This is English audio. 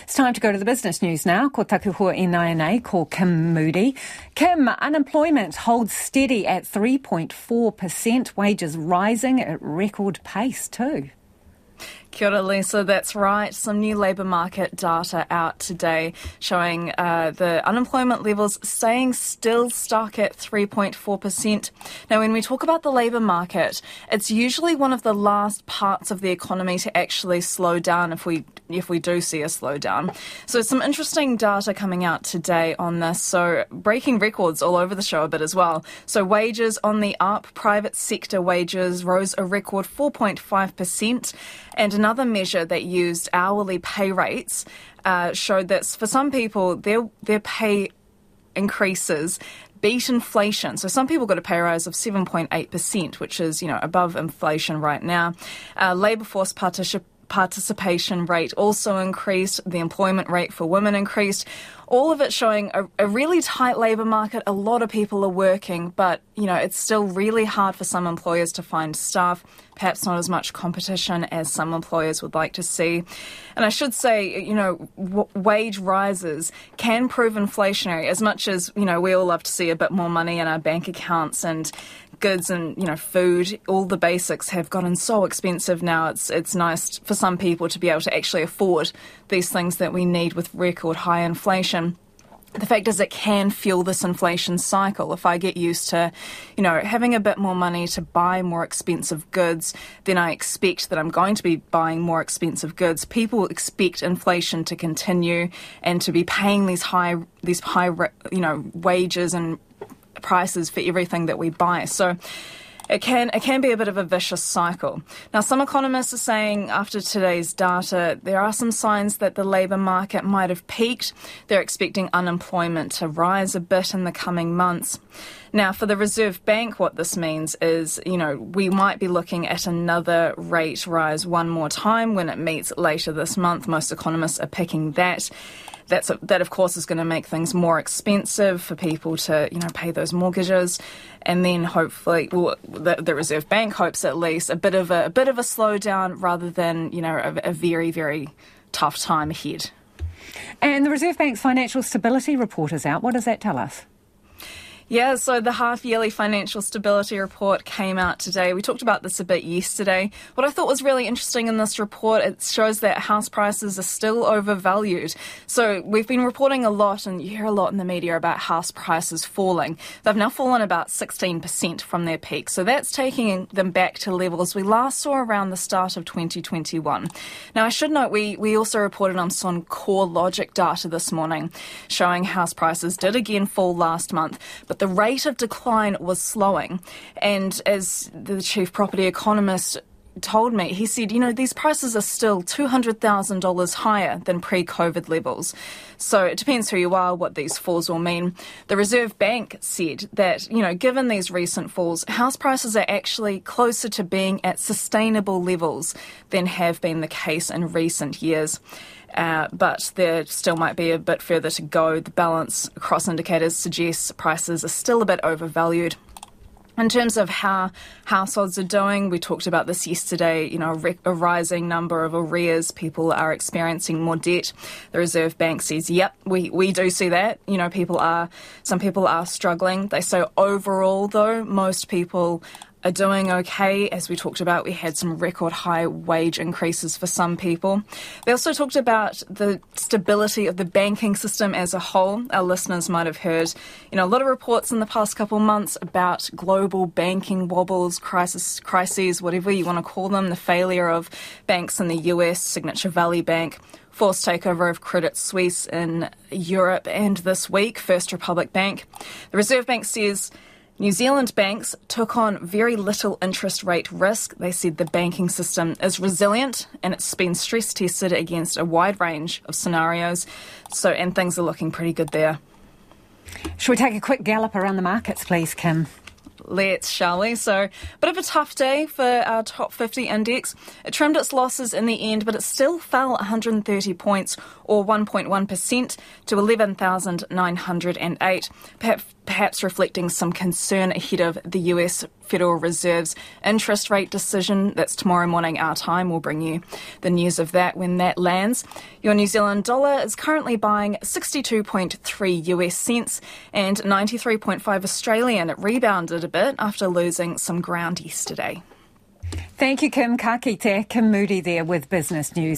It's time to go to the business news now. Ko takahua i nei ko Kim Moody. Kim, unemployment holds steady at 3.4%, wages rising at record pace too. Kia ora, Lisa. That's right. Some new labour market data out today showing uh, the unemployment levels staying still stuck at 3.4%. Now, when we talk about the labour market, it's usually one of the last parts of the economy to actually slow down if we if we do see a slowdown. So, some interesting data coming out today on this. So, breaking records all over the show a bit as well. So, wages on the up, private sector wages rose a record 4.5%, and another measure that used hourly pay rates uh, showed that for some people, their their pay increases beat inflation. So some people got a pay rise of 7.8%, which is, you know, above inflation right now. Uh, labour force participation participation rate also increased, the employment rate for women increased. All of it showing a, a, really tight labour market. A lot of people are working, but you know it's still really hard for some employers to find staff. Perhaps not as much competition as some employers would like to see. And I should say, you know, w- wage rises can prove inflationary. As much as you know, we all love to see a bit more money in our bank accounts and goods and you know food, all the basics have gotten so expensive now. It's it's nice for some people to be able to actually afford these things that we need with record high inflation Um, the fact is it can fuel this inflation cycle. If I get used to, you know, having a bit more money to buy more expensive goods, then I expect that I'm going to be buying more expensive goods. People expect inflation to continue and to be paying these high, these high, you know, wages and prices for everything that we buy. So it can it can be a bit of a vicious cycle. Now, some economists are saying after today's data, there are some signs that the labour market might have peaked. They're expecting unemployment to rise a bit in the coming months. Now, for the Reserve Bank, what this means is, you know, we might be looking at another rate rise one more time when it meets later this month. Most economists are picking that that's a, that of course is going to make things more expensive for people to you know pay those mortgages, and then hopefully, well, the, the Reserve Bank hopes at least a bit of a, a bit of a slowdown rather than you know a, a very very tough time ahead. And the Reserve Bank's financial stability report is out. What does that tell us? Yeah, so the half yearly financial stability report came out today. We talked about this a bit yesterday. What I thought was really interesting in this report, it shows that house prices are still overvalued. So we've been reporting a lot, and you hear a lot in the media about house prices falling. They've now fallen about 16% from their peak. So that's taking them back to levels we last saw around the start of 2021. Now, I should note we, we also reported on some CoreLogic data this morning showing house prices did again fall last month, but but the rate of decline was slowing. And as the chief property economist told me, he said, you know, these prices are still $200,000 higher than pre COVID levels. So it depends who you are, what these falls will mean. The Reserve Bank said that, you know, given these recent falls, house prices are actually closer to being at sustainable levels than have been the case in recent years. Uh, but there still might be a bit further to go. The balance across indicators suggests prices are still a bit overvalued. In terms of how households are doing, we talked about this yesterday. You know, a, a, rising number of arrears. People are experiencing more debt. The Reserve Bank says, "Yep, we, we do see that. You know, people are some people are struggling." They say overall, though, most people are doing okay. As we talked about, we had some record high wage increases for some people. They also talked about the stability of the banking system as a whole. Our listeners might have heard, you know, a lot of reports in the past couple months about global banking wobbles, crisis, crises, whatever you want to call them, the failure of banks in the US, Signature Valley Bank forced takeover of Credit Suisse in Europe, and this week, First Republic Bank. The Reserve Bank says New Zealand banks took on very little interest rate risk. They said the banking system is resilient and it's been stress tested against a wide range of scenarios. So, and things are looking pretty good there. Shall we take a quick gallop around the markets, please, Kim? Let's, shall we? So, bit of a tough day for our top 50 index. It trimmed its losses in the end, but it still fell 130 points or 1.1% to 11,908, perhaps, perhaps reflecting some concern ahead of the US Federal Reserve's interest rate decision. That's tomorrow morning our time. We'll bring you the news of that when that lands. Your New Zealand dollar is currently buying 62.3 US cents and 93.5 Australian. It rebounded bit after losing some ground yesterday. Thank you, Kim Kakite. Kim Moody there with Business News.